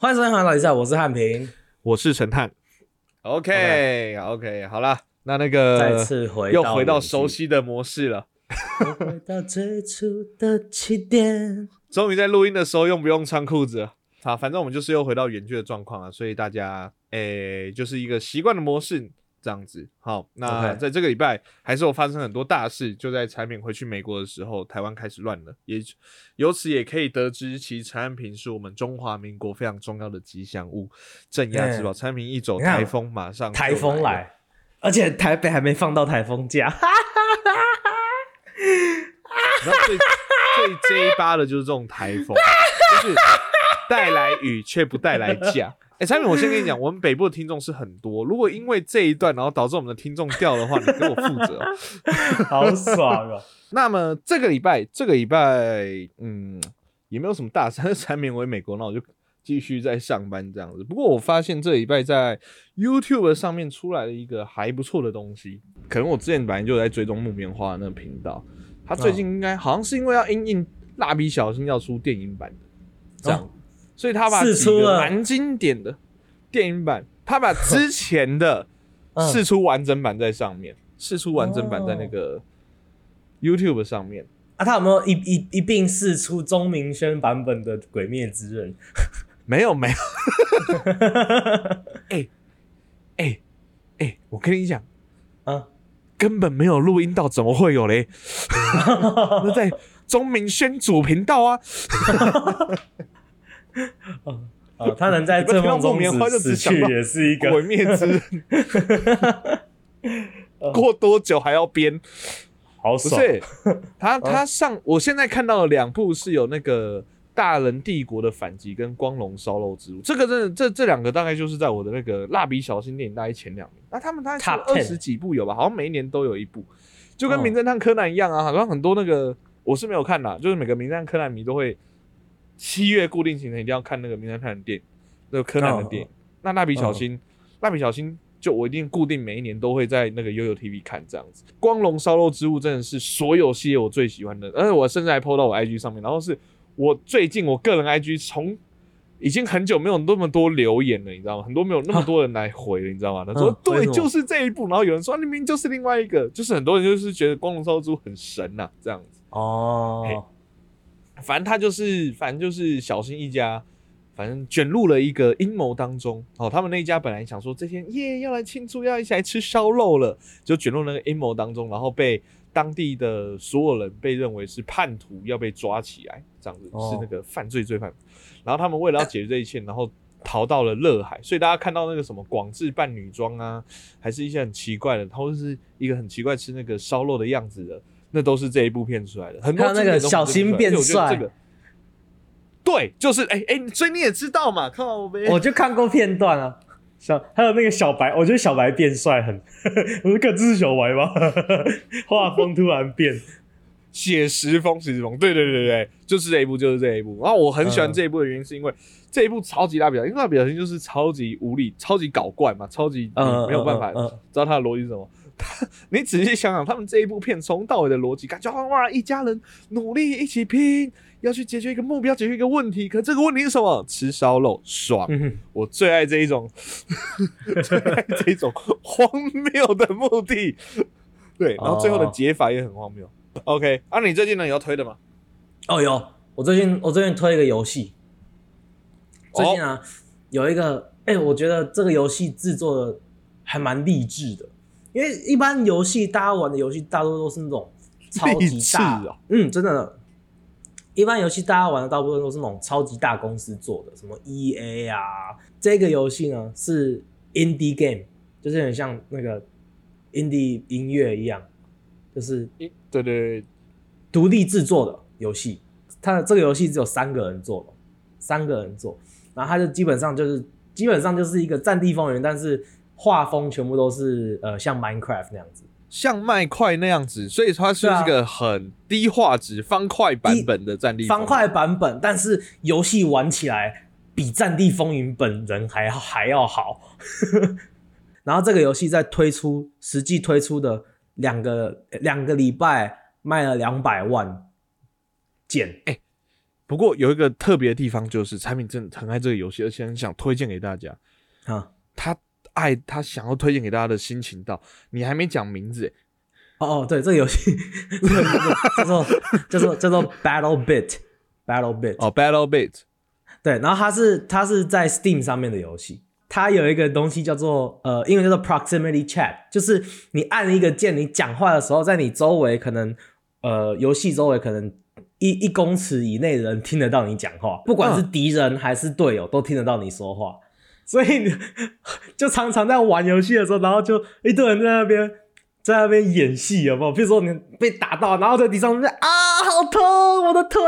欢迎收听《韩老比赛》，我是汉平。我是陈汉。OK OK，好了，那那个再次回到又回到熟悉的模式了。我回到最初的起点。终于在录音的时候用不用穿裤子了？好，反正我们就是又回到原剧的状况了，所以大家诶、就是一个习惯的模式这样子。好，那在这个礼拜还是有发生很多大事，就在产品回去美国的时候，台湾开始乱了，也由此也可以得知，其实陈安平是我们中华民国非常重要的吉祥物，镇压之宝。陈安平一走台风，马上就台风了，来，而且台北还没放到台风假。然后最最 J 八的就是这种台风，就是带来雨却不带来假。哎、产品，我先跟你讲，我们北部的听众是很多，如果因为这一段，然后导致我们的听众掉的话，你给我负责哦。好爽哦！那么这个礼拜，这个礼拜，嗯，也没有什么大事，产品回美国，那我就继续在上班这样子。不过我发现这礼拜在 YouTube 上面出来了一个还不错的东西，可能我之前本来就在追踪木棉花的那个频道，他最近应该好像是因为要因应蜡笔小新要出电影版的，这样，哦所以他把几个蛮经典的电影版，他把之前的 嗯试出完整版在上面，试出完整版在那个 YouTube 上面。啊，他有没有一一一并试出钟明轩版本的《鬼灭之刃》？没 有没有，哎哎哎，我跟你讲，啊，根本没有录音到，怎么会有嘞？那在钟明轩主频道啊，哦，他能在这梦中死死去，也是一个毁灭之刃过多久还要编？不好爽。不是，他 他上，我现在看到的两部是有那个《大人帝国的反击》跟《光荣烧肉之路》，这个真的这这两个大概就是在我的那个蜡笔小新电影大概前两名。那他们大概二10十几部有吧？好像每一年都有一部，就跟哦《名侦探柯南》一样啊，好像很多那个我是没有看啦，就是每个《名侦探柯南》迷都会七月固定行程一定要看那个《名侦探》的电影，那个柯南的电影。那蜡笔小新，蜡笔小新就我一定固定每一年都会在那个悠悠 TV 看这样子。光荣烧肉之物真的是所有系列我最喜欢的，而且我甚至还 PO 到我 IG 上面，然后是我最近我个人 IG 从已经很久没有那么多留言了，你知道吗？很多没有那么多人来回了，你知道吗？他说、嗯对，就是这一部，然后有人说啊明明就是另外一个，就是很多人就是觉得光荣烧肉之物很神呐、这样子。哦，反正他就是，反正就是小新一家，反正卷入了一个阴谋当中。哦，他们那一家本来想说这天耶要来庆祝，要一起来吃烧肉了，就卷入那个阴谋当中，然后被当地的所有人被认为是叛徒，要被抓起来，这样子、哦是那个犯罪罪犯。然后他们为了要解决这一切，然后逃到了乐海，所以大家看到那个什么广志扮女装啊，还是一些很奇怪的，或者是一个很奇怪吃那个烧肉的样子的，那都是这一部片出来的。很多那个小心变帅对，就是哎哎、所以你也知道嘛，靠呗。我就看过片段啊。小还有那个小白，我觉得小白变帅很，我说看这是小白吗？画风突然变，写实风，写实风，对对对对对，就是这一部，就是这一部。然后我很喜欢嗯这一部的原因，是因为这一部超级蜡笔小新，因为蜡笔小新就是超级无力、超级搞怪嘛，超级嗯你没有办法嗯嗯嗯知道他的逻辑是什么。你仔细想想，他们这一部片从头到尾的逻辑，感觉哇，一家人努力一起拼，要去解决一个目标，解决一个问题。可这个问题是什么？吃烧肉，爽。嗯，我最爱这一种，最爱这一种荒谬的目的。对，然后最后的哦解法也很荒谬。OK，啊，你最近呢有要推的吗？哦有，我最近我最近推一个游戏，最近啊、有一个，哎、我觉得这个游戏制作的还蛮励志的，因为一般游戏大家玩的游戏大多都是那种超级大，嗯，真的，一般游戏大家玩的大部分都是那种超级大公司做的，什么 E A 啊，这个游戏呢是 indie game，就是很像那个 indie 音乐一样，就是一对对对，独立制作的游戏，它的这个游戏只有三个人做的，三个人做，然后它就基本上就是基本上就是一个战地风云，但是画风全部都是呃像 Minecraft 那样子，像麦块那样子，所以它是一个很低画质方块版本的战地方块版本，但是游戏玩起来比战地风云本人还还要好。然后这个游戏在推出实际推出的两个两个礼拜卖了两百万件，哎不过有一个特别的地方，就是产品真的很爱这个游戏，而且很想推荐给大家。啊，他爱他想要推荐给大家的心情到，你还没讲名字欸，哦哦，对，这个游戏 这个叫做叫做叫做 Battle Bit，Battle Bit，哦，Battle Bit，对，然后它是它是在 Steam 上面的游戏，它有一个东西叫做呃，英文叫做 Proximity Chat，就是你按一个键，你讲话的时候，在你周围可能呃游戏周围可能一一公尺以内的人听得到你讲话，不管是敌人还是队友都听得到你说话，所以你就常常在玩游戏的时候，然后就一堆人在那边。在那边演戏有没有？比如说你被打到，然后在地上啊，好痛，我的腿，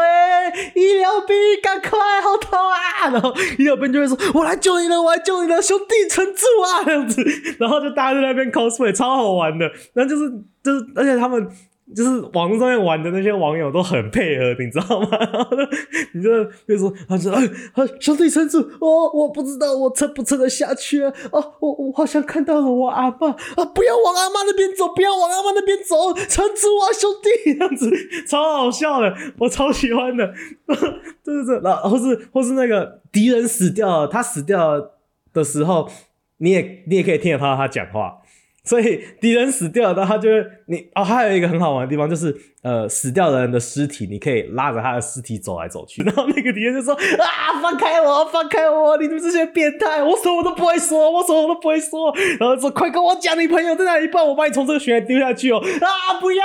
医疗兵，赶快，好痛啊！然后医疗兵就会说，我来救你了，我来救你了，兄弟撑住啊，这样子，然后就大家在那边 cosplay，超好玩的。然后就是就是，而且他们。就是网络上面玩的那些网友都很配合，你知道吗？然后呢，你就比如说，他说：“哎，兄弟撑住，哦，我不知道我撑不撑得下去啊！哦，我我好像看到了我阿妈啊！不要往阿妈那边走，不要往阿妈那边走，撑住啊，兄弟！这样子超好笑的，我超喜欢的。对对对，然后是或是那个敌人死掉了，他死掉的时候，你也你也可以听得到他讲话。所以敌人死掉了，然后他就会你哦，还有一个很好玩的地方就是，呃，死掉的人的尸体，你可以拉着他的尸体走来走去。然后那个敌人就说：“啊，放开我，放开我！你们这些变态，我什么都不会说，我什么都不会说。”然后说：“快跟我讲，你朋友在哪里？不然我把你从这个悬崖丢下去哦！”啊，不要！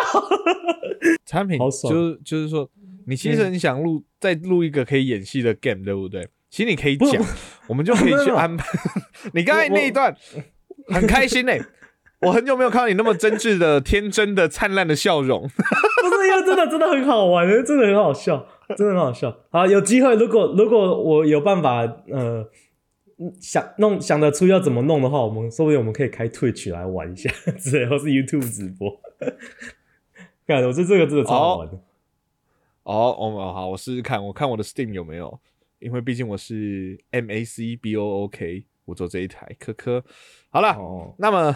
产品就是就是说，你其实你想录再录一个可以演戏的 game，对不对？其实你可以讲，我们就可以去安排。你刚才那一段很开心哎。我很久没有看到你那么真挚的、天真的、灿烂的笑容，不是因为真的真的很好玩，真的很好笑，真的很好笑。好，有机会，如果如果我有办法，呃，想弄想得出要怎么弄的话，我们说不定我们可以开 Twitch 来玩一下，之类，或是 YouTube 直播。看，我觉得这个真的超好玩的。哦，哦，好，我试试看，我看我的 Steam 有没有，因为毕竟我是 Mac B O O K，我做这一台，科科。好了，那么。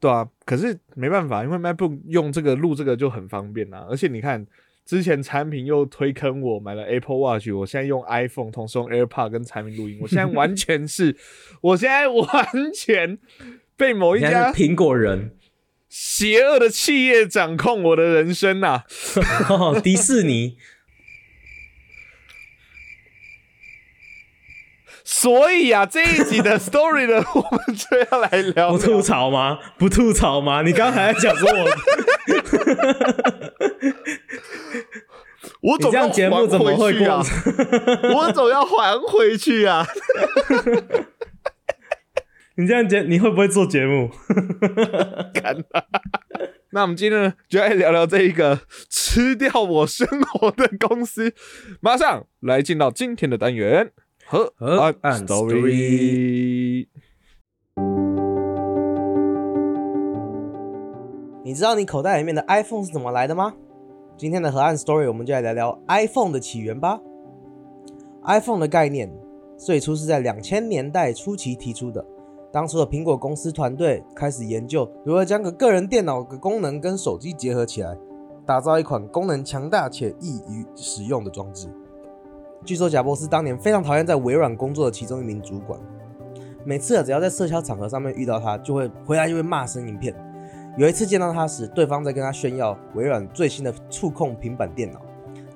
对啊，可是没办法，因为 MacBook 用这个录这个就很方便啊。而且你看，之前产品又推坑我买了 Apple Watch，我现在用 iPhone，同时用 AirPod 跟产品录音，我现在 完全是，我现在完全被某一家苹果人邪恶的企业掌控我的人生呐！迪士尼。所以啊，这一集的 story 呢，我们就要来聊。不吐槽吗？不吐槽吗？你刚才讲说我，我总这样节目怎么会过？我总要还回去啊！你这样节你会不会做节目？看，那我们今天呢，就来聊聊这一个吃掉我生活的公司。马上来进到今天的单元。和和 story，你知道你口袋里面的 iPhone 是怎么来的吗？今天的河岸 story，我们就来聊聊 iPhone 的起源吧。iPhone 的概念最初是在两千年代初期提出的，当初的苹果公司团队开始研究如何将个个人电脑的功能跟手机结合起来，打造一款功能强大且易于使用的装置。据说贾伯斯当年非常讨厌在微软工作的其中一名主管，每次只要在社交场合上面遇到他，就会回来就会骂声一片。有一次见到他时，对方在跟他炫耀微软最新的触控平板电脑，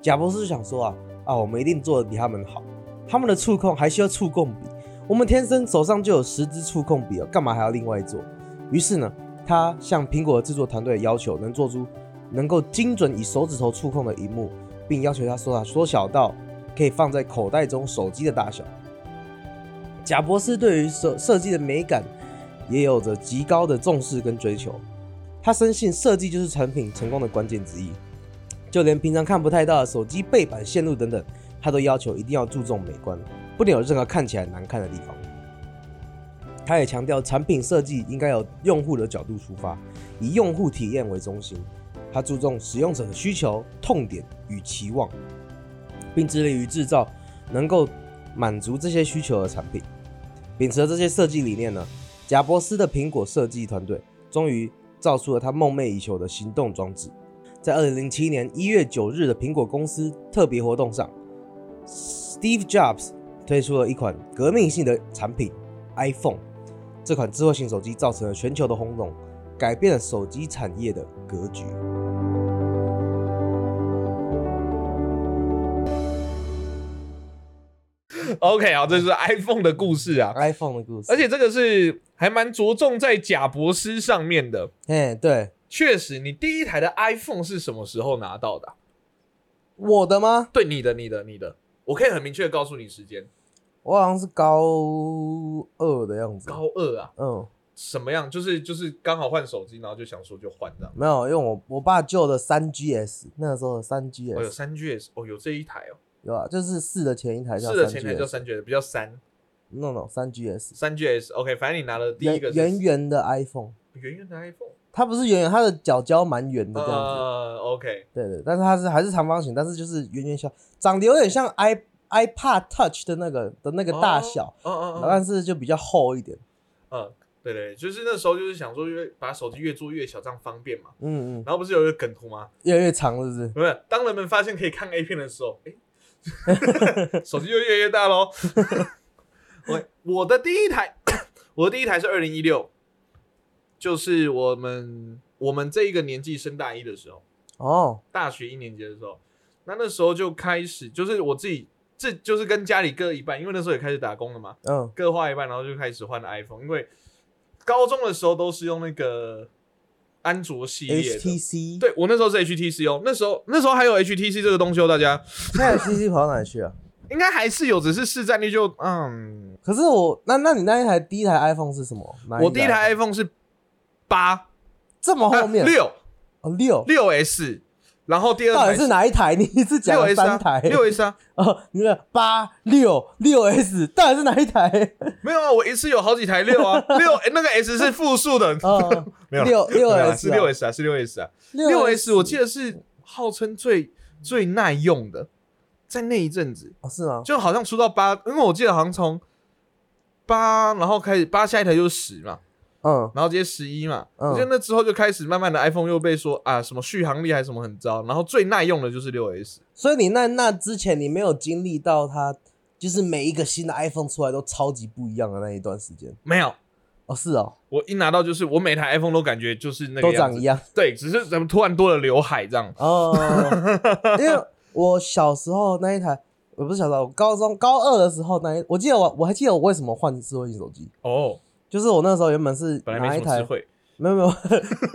贾伯斯就想说啊啊，我们一定做的比他们好，他们的触控还需要触控笔，我们天生手上就有十支触控笔哦，干嘛还要另外做？于是呢，他向苹果的制作团队要求能做出能够精准以手指头触控的荧幕，并要求他说啊缩小到。可以放在口袋中手机的大小。贾博士对于设设计的美感也有着极高的重视跟追求。他深信设计就是产品成功的关键之一。就连平常看不太到的手机背板线路等等，他都要求一定要注重美观，不能有任何看起来难看的地方。他也强调产品设计应该有用户的角度出发，以用户体验为中心。他注重使用者的需求、痛点与期望。并致力于制造能够满足这些需求的产品。秉持这些设计理念呢，贾伯斯的苹果设计团队终于造出了他梦寐以求的行动装置。在二零零七年一月九日的苹果公司特别活动上，Steve Jobs 推出了一款革命性的产品 iPhone。这款智慧型手机造成了全球的轰动，改变了手机产业的格局。OK 啊，这就是 iPhone 的故事啊，iPhone 的故事，而且这个是还蛮着重在贾博士上面的。哎，对，确实，你第一台的 iPhone 是什么时候拿到的啊、我的吗？对，你的，你的，你的，我可以很明确的告诉你时间，我好像是高二的样子。高二啊，嗯，什么样？就是就是刚好换手机，然后就想说就换这样。没有，因为我我爸旧的三 GS，那个时候的三哦，有 GS 三 GS，哦，有这一台哦，有啊，就是四的前一台叫四的，前一台叫三 GS，比较三 no no 三 GS，三 GS，OK，、反正你拿了第一圆个是圆圆的 iPhone，圆圆的 iPhone，它不是圆圆，它的角角蛮圆的这样子。呃，OK，对对，但是它是还是长方形，但是就是圆圆小，长得有点像 i iPad Touch 的那个的那个大小，嗯嗯嗯但是就比较厚一点。嗯，对对，就是那时候就是想说，越把手机越做越小，这样方便嘛。嗯嗯，然后不是有一个梗图吗？越来越长，是不是？不是，当人们发现可以看 A 片的时候，哎、手机就越来越大喽。我我的第一台，我的第一台是二零一六，就是我们我们这一个年纪升大一的时候，哦，大学一年级的时候，那那时候就开始，就是我自己，这就是跟家里各一半，因为那时候也开始打工了嘛，嗯，各花一半，然后就开始换 iPhone，因为高中的时候都是用那个安卓系列的。HTC，，对我那时候是 HTC 哦，那时候那时候还有 HTC 这个东西哦，大家现在 HTC 跑到哪里去啊？应该还是有，只是市占率就嗯，可是我，那那你那一台第一台 iPhone 是什么？哪我第一台 iPhone？iPhone 是八这么后面 六哦六，六 S，然后第二台到底是哪一台？你是讲六了 S 台？六 S 啊，哦，你的八六六 S 到底是哪一台？没有啊，我一次有好几台六啊，六那个 S 是复数的，哦，没有啦。六六 S 是六 S 啊，是六 S 啊，六六 S 我记得是号称最最耐用的，在那一阵子。哦是吗？就好像出到八，因为我记得好像从八，然后开始八下一台就是十嘛，嗯。然后接十一嘛，嗯。我觉得那之后就开始慢慢的 iPhone 又被说啊什么续航力还是什么很糟，然后最耐用的就是六 S，所以你那那之前你没有经历到它，就是每一个新的 iPhone 出来都超级不一样的那一段时间。没有。哦，是哦，我一拿到就是我每台 iPhone 都感觉就是那个都长一，样。对，只是怎么突然多了刘海这样。哦，因为我小时候那一台，我不是小时候，我高中高二的时候那一，我记得我我还记得我为什么换智慧型手机，哦，就是我那时候原本是本来没拿一台，什么智慧，没有没有，我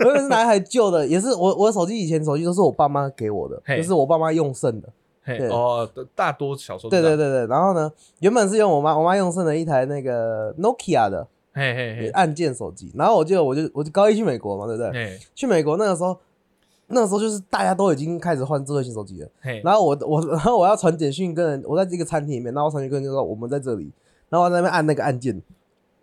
原本是拿一台旧的，也是我我的手机以前手机都是我爸妈给我的，嘿就是我爸妈用剩的。嘿对哦，大多小时候对对对对，然后呢，原本是用我妈我妈用剩的一台那个 Nokia 的嘿嘿嘿，按键手机，然后我记得我就我就高一去美国嘛，对不对？嘿去美国那个时候，那个时候就是大家都已经开始换智慧型手机了。嘿，然后我我然后我要传简讯跟人，我在这个餐厅里面，然后我传简讯跟人就说我们在这里，然后我在那边按那个按键，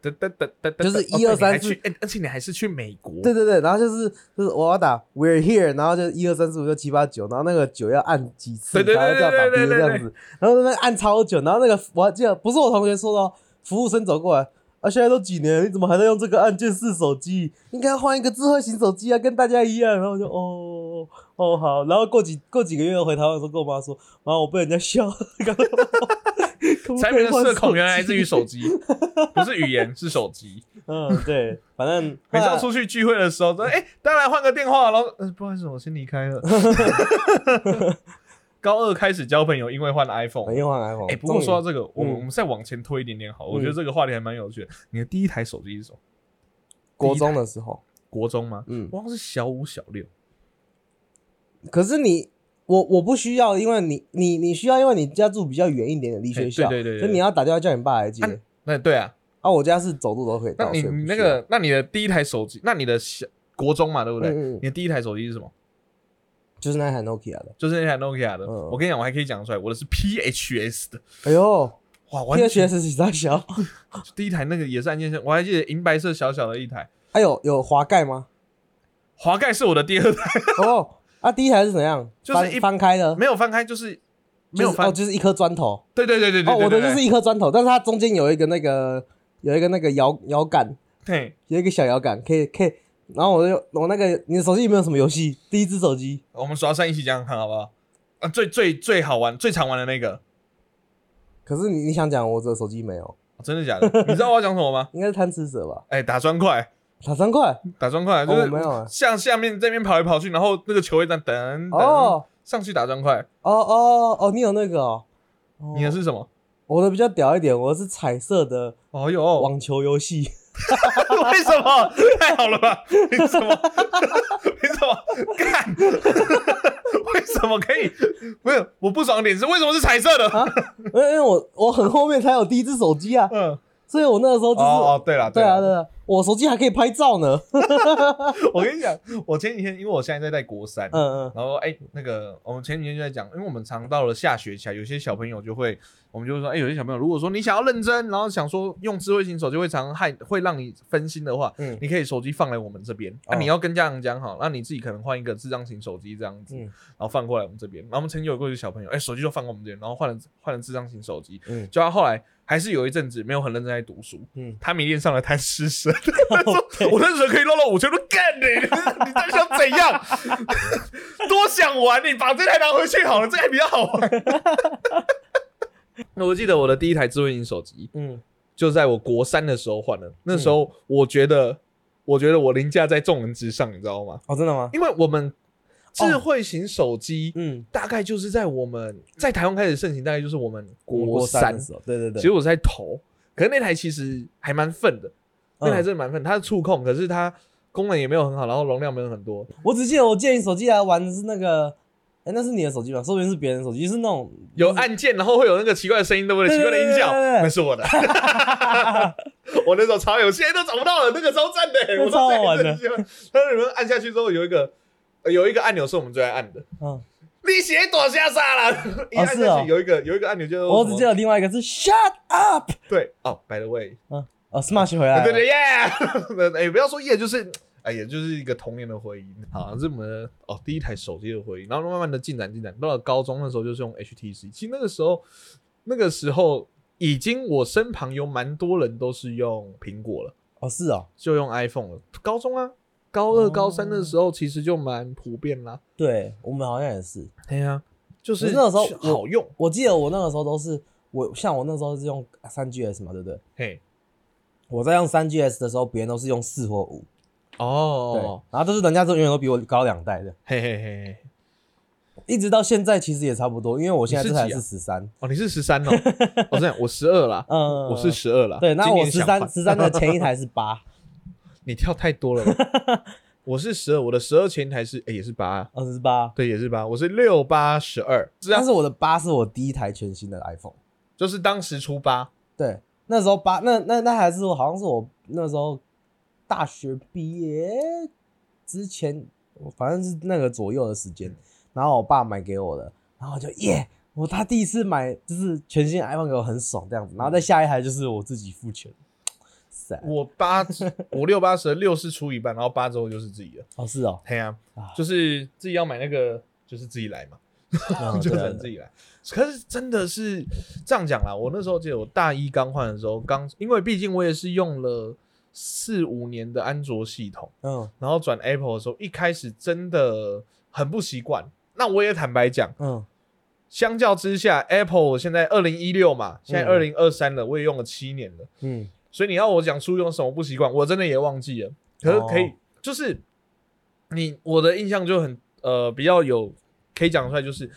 噔噔噔噔噔，就是哦一二三四而且你还是去美国，对对对，然后就是就是我要打 We're here，然后就一二三四五六七八九，然后那个九要按几次，对对对才会叫对对 W 对对这样子，然后那边按超久，然后那个我还记得不是我同学说的哦，服务生走过来。啊！现在都几年了，你怎么还在用这个按键式手机？应该换一个智慧型手机啊，跟大家一样。然后我就哦哦好，然后过几过几个月回台湾的时候，跟我妈说，妈，我被人家笑，产品的社恐原来来自于手机，不是语言，是手机。嗯，对，反正 每次要来出去聚会的时候，说：“哎，当然换个电话。”然后，呃，不好意思，我先离开了。高二开始交朋友，因为换 iPhone。因为换 iPhone。哎，不过说到这个，我们嗯我们再往前推一点点好，我觉得这个话题还蛮有趣的。你的第一台手机是什么？国中的时候，国中吗？嗯，我好像是小五、小六。可是你我我不需要，因为你你你需要，因为你家住比较远一点点，离学校，对对对对所以你要打电话叫你爸来接。啊那对啊，啊，我家是走路都可以到。那你那个，那你的第一台手机，那你的小国中嘛，对不对？嗯嗯嗯你的第一台手机是什么？就是那台 Nokia 的。就是那台 Nokia 的。嗯我跟你讲，我还可以讲出来，我的是 PHS 的。哎呦哇，，PHS 是大小，第一台那个也是按键线，我还记得银白色小小的一台。还有有滑盖吗？滑盖是我的第二台，哦，啊，第一台是怎样？就是一翻开的，没有翻开，就是没有翻。就是哦，就是一颗砖头。对对对对对哦，我的就是一一颗砖头，但是它中间有一个那个有一个那个摇摇杆，对。有一个小摇杆，可以可以。然后我就我那个你的手机有没有什么游戏？第一只手机我们刷三一起讲讲看好不好？啊，最最最好玩、最常玩的那个可是你你想讲，我这手机没有，真的假的？你知道我要讲什么吗？应该是贪吃蛇吧？哎，打砖块，打砖块？打砖块，就哦，是没有啊。向下面这边跑来跑去，然后那个球会这样等等哦上去打砖块。哦哦哦，你有那个哦？哦你的是什么？我的比较屌一点，我的是彩色的哦哟，网球游戏。为什么？太好了吧？为什么？为什么？干？为什么可以？没有，我不爽的点是为什么是彩色的？啊，因为因为我我很后面才有第一只手机啊，嗯，所以我那个时候就是，哦哦，对了，对啊了对啊，我手机还可以拍照呢。我跟你讲，我前几天因为我现在在带国三，嗯嗯。然后哎、那个我们前几天就在讲，因为我们常到了下学期啊，有些小朋友就会，我们就会说，哎、有些小朋友如果说你想要认真，然后想说用智慧型手机会常害会让你分心的话，嗯。你可以手机放来我们这边，那、哦你要跟家长讲好，那你自己可能换一个智障型手机这样子，嗯。然后放过来我们这边。然后我们曾经有过一个小朋友，哎、手机就放过我们这边，然后换了换了智障型手机，嗯。就他后来还是有一阵子没有很认真在读书，嗯，他迷恋上了贪吃蛇 他说我那时候可以捞到五千多，干你！你到底想怎样？多想玩，你把这台拿回去好了，这台比较好玩。那 我记得我的第一台智慧型手机嗯就在我国三的时候换的，那时候我觉得，我觉得我凌驾在众人之上，你知道吗？哦，真的吗？因为我们智慧型手机嗯，大概就是在我们在台湾开始盛行，大概就是我们国三的。时候，对对对，其实我是在投，可是那台其实还蛮笨的，那台嗯真的蛮笨，它是触控，可是它功能也没有很好，然后容量没有很多。我只记得我借你手机来玩的是那个，哎，那是你的手机吧？说不定是别人的手机，是那种有按键，然后会有那个奇怪的声音，对不对？奇怪的音效，那是我的。我那时候超有，现在都找不到了，那个超赞的，那我都超好玩的在很喜欢。它里面按下去之后有一个呃有一个按钮是我们最爱按的，嗯，你写躲下沙了，一按是哦。下去有一个有一个按钮就是我只记得另外一个是 Shut up，对哦，by the way，嗯哦，Smash 回来了，对对耶，哎不要说耶，就是。哎，也就是一个童年的回忆。好，像是我们的哦第一台手机的回忆，然后慢慢的进展进展，到了高中那时候就是用 HTC。其实那个时候，那个时候已经我身旁有蛮多人都是用苹果了，哦是哦，就用 iPhone 了。高中啊，高二、哦高三的时候其实就蛮普遍啦。对我们好像也是，对呀、就是那时候好用，我记得我那个时候都是我像我那时候是用三 GS 嘛，对不对？嘿，我在用三 GS 的时候，别人都是用四或五，对，哦，然后都是人家都永远都比我高两代的，嘿嘿嘿嘿，一直到现在其实也差不多，因为我现在这台是十三，哦，你是十三哦，我 这样我十二啦，嗯，我是十二啦。对，那我十三十三的前一台是八，你跳太多了。吧。我是十二，我的十二前台是哎、也是八、啊，二十八，对，也是八，我是六八十二，但，是我的八是我第一台全新的 iPhone，就是当时出八，对，那时候八那那那还是我好像是我那时候大学毕业之前，反正是那个左右的时间，然后我爸买给我的，然后我就耶，我他第一次买就是全新的 iPhone 给我很爽这样子，然后再下一台就是我自己付钱，塞，我八五六八十，六是出一半，然后八之后就是自己的，哦是哦，对啊啊，就是自己要买那个，就是自己来嘛，就只能自己来。可是真的是这样讲啦，我那时候记得我大一刚换的时候，刚因为毕竟我也是用了四五年的安卓系统。嗯然后转 Apple 的时候，一开始真的很不习惯。那我也坦白讲，嗯相较之下，Apple 现在二零一六嘛，现在二嗯零二三了，我也用了七年了。嗯所以你要我讲出用什么不习惯，我真的也忘记了。可是可以，哦就是你我的印象就很呃比较有可以讲出来，就是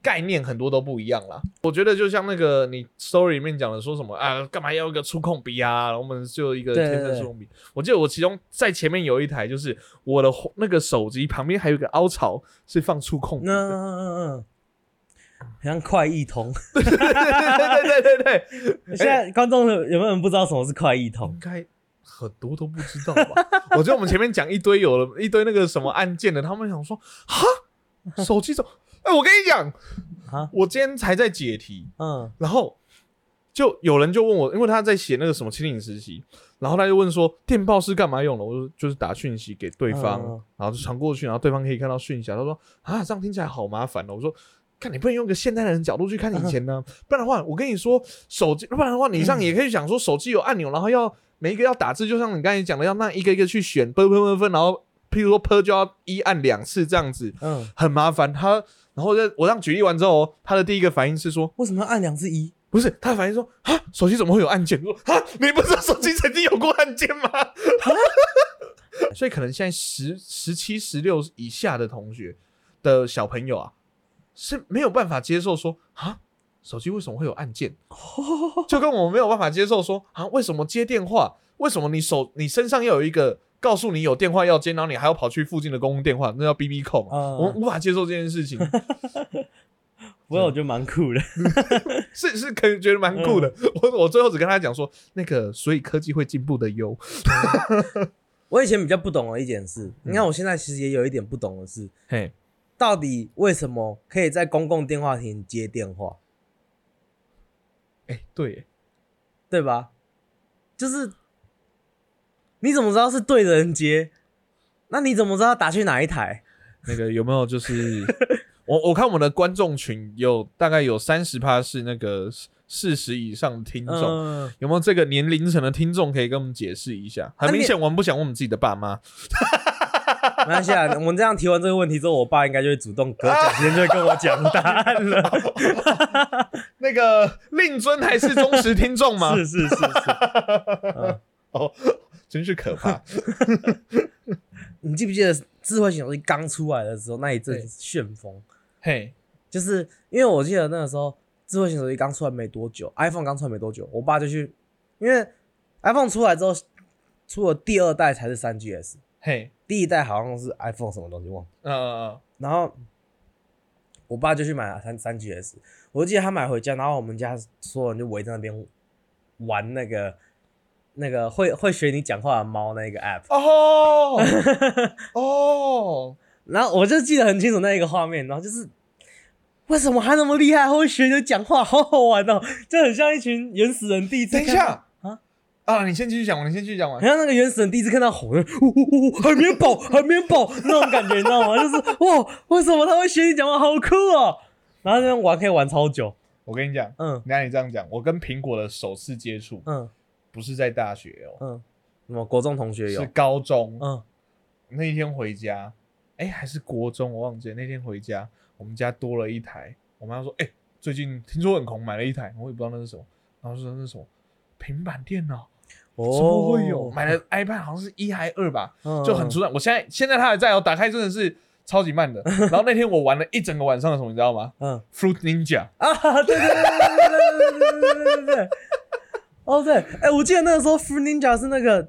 概念很多都不一样啦。我觉得就像那个你 story 里面讲的，说什么啊，干嘛要一个触控笔啊？我们就一个天生触控笔。我记得我其中在前面有一台，就是我的那个手机旁边还有一个凹槽是放触控笔嗯的。嗯嗯嗯，好像快易通，对对对对对对，现在观众有没有人不知道什么是快易通应？该很多都不知道吧？我觉得我们前面讲一堆有了一堆那个什么按键的，他们想说哈，手机怎么？哎、我跟你讲啊，我今天才在解题，嗯然后就有人就问我，因为他在写那个什么清零实习，然后他就问说电报是干嘛用的？我说就是打讯息给对方，嗯然后就传过去，然后对方可以看到讯息啊。他说啊，这样听起来好麻烦哦。我说。看，你不能用一个现代人的角度去看以前呢，不然的话，我跟你说，手机，不然的话，你上也可以想说，手机有按钮，然后要每一个要打字，就像你刚才讲的，要那一个一个去选，啵啵啵啵，然后譬如说啵就要一按两次这样子，嗯，很麻烦。他，然后在我这样举例完之后，他的第一个反应是说，为什么要按两次一？不是，他反应说啊，手机怎么会有按键？我说啊，你不知道手机曾经有过按键吗？所以可能现在十十七、十六以下的同学的小朋友啊，是没有办法接受说啊，手机为什么会有按键？就跟我们没有办法接受说啊，为什么接电话？为什么你手你身上要有一个告诉你有电话要接，然后你还要跑去附近的公共电话，那叫 B B 扣嘛？嗯我们无法接受这件事情，不过我觉得蛮酷的。是是可以觉得蛮酷的。我我最后只跟他讲说，那个所以科技会进步的哟。我以前比较不懂的一件事，你看我现在其实也有一点不懂的是，嘿，到底为什么可以在公共电话亭接电话，哎、对耶，对吧？就是你怎么知道是对的人接？那你怎么知道打去哪一台？那个有没有就是 我我看我们的观众群有大概有三十趴是那个四十以上的听众。嗯，有没有这个年龄层的听众可以跟我们解释一下？很明显，我们不想问我们自己的爸妈。没关系啊。我们这样提完这个问题之后，我爸应该就会主动隔几天就会跟我讲答案了。那个令尊还是忠实听众吗？是是是是，嗯 哦，真是可怕。你记不记得智慧型手机刚出来的时候那一阵旋风？嘿，就是因为我记得那个时候智慧型手机刚出来没多久，iPhone 刚出来没多久，我爸就去，因为 iPhone 出来之后，出了第二代才是三 GS，嘿，第一代好像是 iPhone 什么东西忘了，嗯嗯然后我爸就去买了三三 GS，我记得他买回家，然后我们家所有人就围在那边玩那个那个会会学你讲话的猫那个 app，哦 哦，然后我就记得很清楚那一个画面，然后就是为什么他那么厉害，会学你讲话，好好玩哦，就很像一群原始人第一次。等一下啊啊，你先继续讲完，你先继续讲完很。像那个原始人第一次看到猴，呜呜呜，海绵宝，海绵宝那种感觉，你知道吗？就是哇，为什么他会学你讲话，好酷哦！然后这样玩可以玩超久，我跟你讲，嗯你看你这样讲，我跟苹果的首次接触嗯不是在大学哦，嗯，什么国中同学有是，高中。嗯那一天回家，哎，还是国中，我忘记了。那天回家，我们家多了一台。我妈说，哎，最近听说很红，买了一台，我也不知道那是什么。然后说那是什么平板电脑，怎么会有？买了 iPad 好像是一还二吧，哦就很出彩。我现在现在它还在哦，打开真的是超级慢的。然后那天我玩了一整个晚上的什么，你知道吗嗯？Fruit Ninja。啊，对对对对对对对对对对对，哦对，哎，我记得那个时候 Fruit Ninja 是那个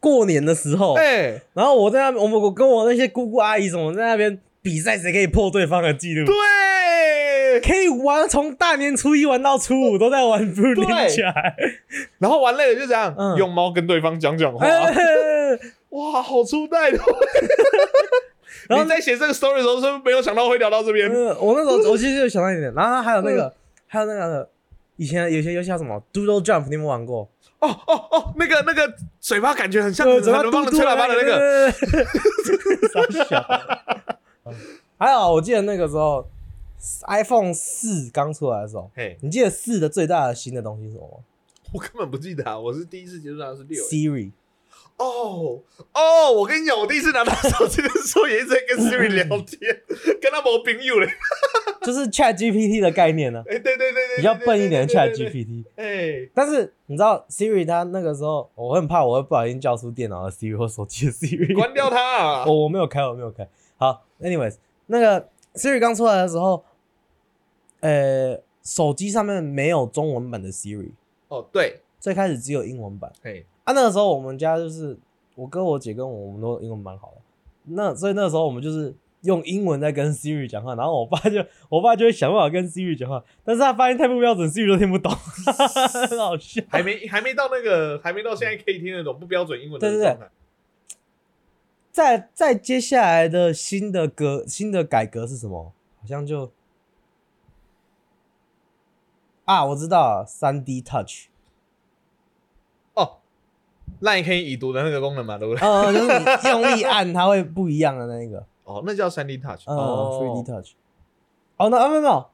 过年的时候，哎，然后我在那边，我们我跟我那些姑姑阿姨什么在那边比赛，谁可以破对方的记录，对。可以玩从大年初一玩到初五都在玩对 Ninja，然后玩累了就这样嗯用猫跟对方讲讲话。哎 哇，好初代的！然后你在写这个 story 的时候，是不是没有想到会聊到这边？呃我那时候我其实就想到一点，然后还有那个还有那个以前有些游戏叫什么 Doodle Jump，你有没有玩过？哦哦哦，那个那个嘴巴感觉很像对，很嘴巴很帮嘟嘟人吹喇叭的那个。还有，我记得那个时候 iPhone 四刚出来的时候，嘿，你记得四的最大的新的东西是什么吗我根本不记得啊，我是第一次接触到的是六。？Siri。哦哦，我跟你讲，我第一次拿到手机的时候，也一直在跟 Siri 聊天，跟他没朋友嘞。就是 Chat GPT 的概念呢、哎，对对对对，比较笨一点的 Chat GPT。哎，但是你知道 Siri 它那个时候，我很怕我会不小心叫出电脑的 Siri 或手机的 Siri。关掉它啊！我我没有开，我没有开。好，anyways，那个 Siri 刚出来的时候，呃，手机上面没有中文版的 Siri，哦，对，最开始只有英文版。嘿，啊，那个时候我们家就是我哥、我姐跟我，我们都英文蛮好的。那所以那个时候我们就是用英文在跟 Siri 讲话，然后我爸就我爸就会想办法跟 Siri 讲话，但是他发现太不标准，Siri 都听不懂，很 好笑。还没还没到那个，还没到现在可以听得懂不标准英文的对对对状态。再再接下来的新的革新的改革是什么？好像就啊，我知道三 D Touch，哦，那你可以已读的那个功能嘛，对不对？呃，就是你用力按它会不一样的那个，哦，那叫三 D Touch。哦，Three D Touch。哦，那啊没有没有，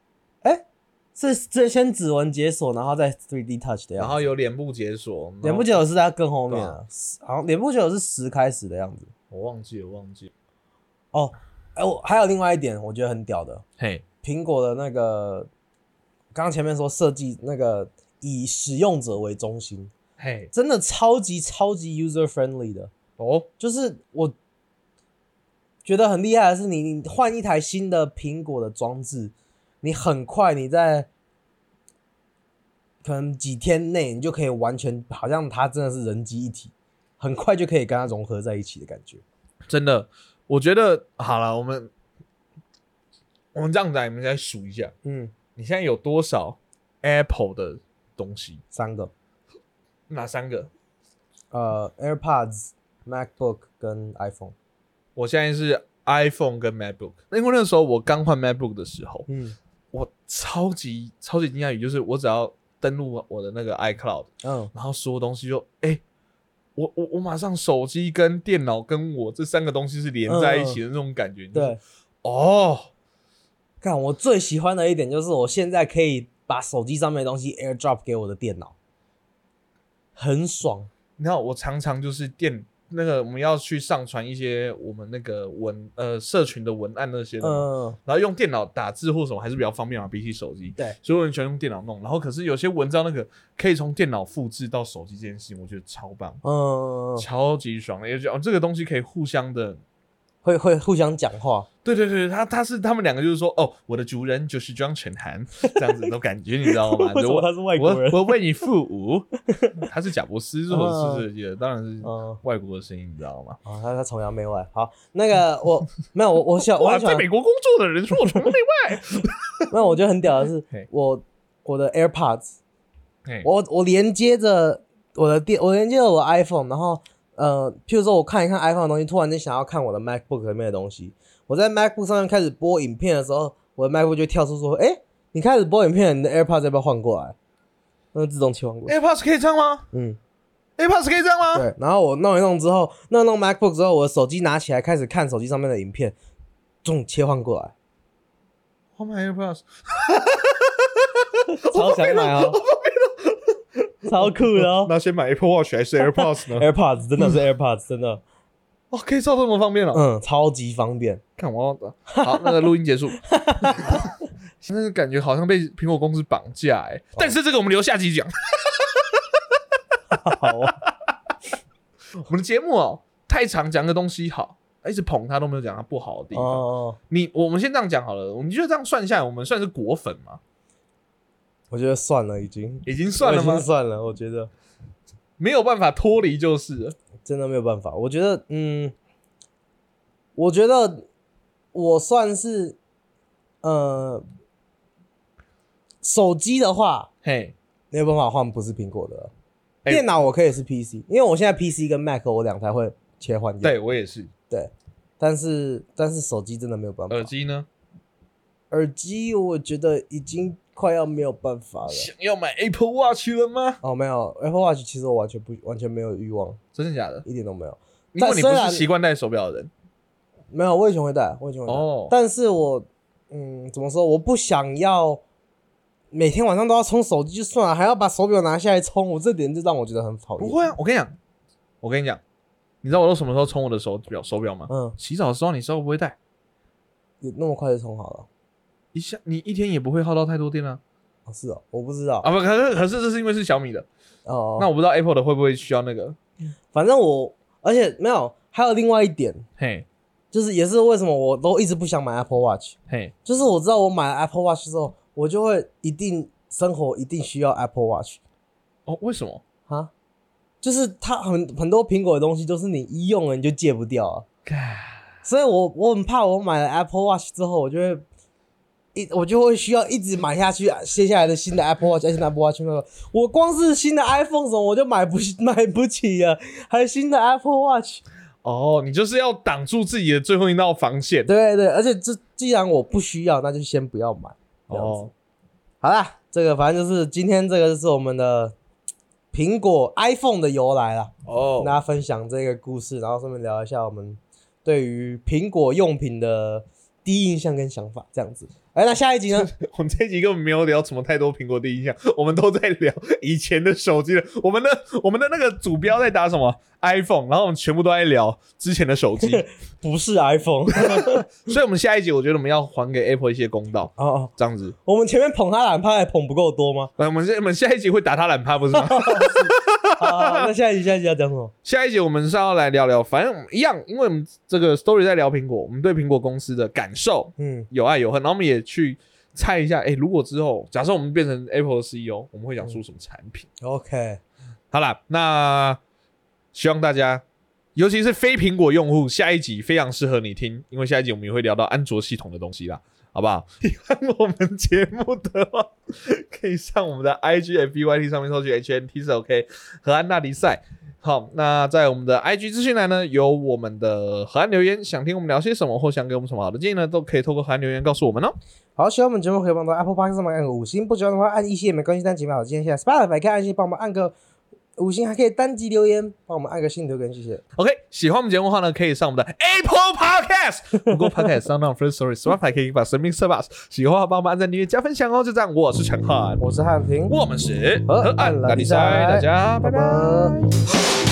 哎，是这先指纹解锁，然后再 Three D Touch 的样子。然后有脸部解锁，脸部解锁是在更后面对啊，好像脸部解锁是十开始的样子。我忘记了，忘记了。哦，哎，我还有另外一点，我觉得很屌的，嘿，苹果的那个刚刚前面说设计那个以使用者为中心，嘿，真的超级超级 user friendly 的。哦，就是我觉得很厉害的是你，你换一台新的苹果的装置，你很快你在可能几天内，你就可以完全好像它真的是人机一体，很快就可以跟它融合在一起的感觉。真的，我觉得好了，我们我们这样子来，你们再数一下，嗯，你现在有多少 Apple 的东西？三个，哪三个？呃，AirPods、MacBook 跟 iPhone。我现在是 iPhone 跟 MacBook，因为那时候我刚换 MacBook 的时候，嗯我超级超级惊讶于，就是我只要登录我的那个 iCloud，嗯，然后所有东西就哎、我我我马上手机跟电脑跟我这三个东西是连在一起的那种感觉。就是对。哦，看我最喜欢的一点就是，我现在可以把手机上面的东西 AirDrop 给我的电脑，很爽。你看我常常就是电那个我们要去上传一些我们那个文呃社群的文案那些的，嗯，然后用电脑打字或什么还是比较方便嘛，比起手机。对，所以我很喜欢用电脑弄。然后可是有些文章那个可以从电脑复制到手机这件事情，我觉得超棒，嗯，超级爽的。也就哦，这个东西可以互相的。会会互相讲话，对对对，他他是他们两个就是说，哦，我的主人就是庄成涵这样子的感觉，你知道吗？为什么他是外国人我我为你付五，他是贾伯斯，是嗯是是，也当然是嗯，外国的声音，你知道吗？啊，他他崇洋媚外。好，那个我没有我我喜欢我在美国工作的人说我崇洋媚外，没有我觉得很屌的是我我的 AirPods，我我连接着我的电，我连接着我的 iPhone，然后呃，譬如说我看一看 iPhone 的东西，突然间想要看我的 MacBook 里面的东西，我在 MacBook 上面开始播影片的时候，我的 MacBook 就跳出说，哎、你开始播影片，你的 AirPods 要不要换过来？那就自动切换过来。AirPods 可以这样吗嗯，？AirPods 可以这样吗？对。然后我弄一弄之后，弄一弄 MacBook 之后，我的手机拿起来开始看手机上面的影片，总切换过来，Oh my AirPods，超想买哦，超酷的哦。那先买 Apple Watch 还是 AirPods 呢？AirPods 真的是 AirPods，真的，哦，可以照这么方便了。嗯，超级方便。看我要好，那个录音结束。现在感觉好像被苹果公司绑架哎、但是这个我们留下集讲。好哦，我们的节目哦，太常讲个东西好，一直捧他都没有讲他不好的地方。哦，你我们先这样讲好了，我们就这样算下来，我们算是果粉吗？我觉得算了，已经已经算了吗已经？算了，我觉得没有办法脱离就是了。真的没有办法。我觉得，嗯，我觉得我算是，呃，手机的话嘿，没有办法换不是苹果的了，哎电脑我可以是 PC，因为我现在 PC 跟 Mac 我两台会切换掉。对我也是。对，但是但是手机真的没有办法。耳机呢？耳机我觉得已经快要没有办法了。想要买 Apple Watch 了吗？哦，没有 Apple Watch，其实我完全不完全没有欲望，真的假的？一点都没有。因为你不是习惯戴手表的人。没有，我以前会戴，我以前会戴。哦但是我，嗯，怎么说？我不想要每天晚上都要充手机就算了，还要把手表拿下来充，我这点就让我觉得很讨厌。不会啊，我跟你讲，我跟你讲，你知道我都什么时候充我的手表手表吗？嗯，洗澡的时候，你手会不会戴？有那么快就充好了？一下你一天也不会耗到太多电啊。哦，是哦，我不知道。啊不，可是可是这是因为是小米的，哦，那我不知道 Apple 的会不会需要那个？反正我，而且没有，还有另外一点，嘿，就是也是为什么我都一直不想买 Apple Watch，嘿，就是我知道我买了 Apple Watch 之后，我就会一定生活一定需要 Apple Watch 哦，为什么？啊，就是它很很多苹果的东西都是你一用了你就戒不掉啊。所以我我很怕我买了 Apple Watch 之后，我就会一我就会需要一直买下去，接下来的新的 Apple Watch，新的 Apple Watch 那个，我光是新的 iPhone 什么我就买不 买不起了，还有新的 Apple Watch，哦，你就是要挡住自己的最后一道防线。对对，而且这既然我不需要，那就先不要买。好啦，这个反正就是今天这个就是我们的苹果 iPhone 的由来啦，跟哦大，家分享这个故事，然后顺便聊一下我们对于苹果用品的第一印象跟想法，这样子。哎，那下一集呢？我们这一集根本没有聊什么太多苹果第一印象，我们都在聊以前的手机了。我们的我们的那个主标在打什么 iPhone，然后我们全部都在聊之前的手机，不是 iPhone 所以我们下一集我觉得我们要还给 Apple 一些公道，哦哦，这样子。我们前面捧他懒趴还捧不够多吗？来，我们下我们下一集会打他懒趴，不是吗？好，那下一集下一集要讲什么？下一集我们是要来聊聊，反正一样，因为我们这个 story 在聊苹果，我们对苹果公司的感受嗯，有爱有恨，然后我们也去猜一下，哎、如果之后假设我们变成 Apple CEO，我们会讲出什么产品？OK，好啦，那希望大家，尤其是非苹果用户，下一集非常适合你听，因为下一集我们也会聊到安卓系统的东西啦，好不好？喜欢我们节目的话，可以上我们的 IG、FBYT 上面搜取 HNT 是 OK 河岸大迪赛。好，那在我们的 IG 资讯栏呢，有我们的河岸留言，想听我们聊些什么，或想给我们什么好的建议呢，都可以透过河岸留言告诉我们哦。好，喜欢我们节目可以帮到 Apple Podcast 上面按个五星，不喜欢的话按一星也没关系，但起码好今天现在 Spotify 可以按一星帮我们按个五星，还可以单击留言帮我们按个心留言，谢谢。OK，喜欢我们节目的话呢，可以上我们的 Apple Podcast、Google Podcast、Sound On、First Story、Spotify 可以把神秘色 bus。喜欢的话帮我们按赞、订阅、加分享哦。就这样，我是陈汉，我是汉平，我们是河河岸岸拉力赛，大家拜拜。拜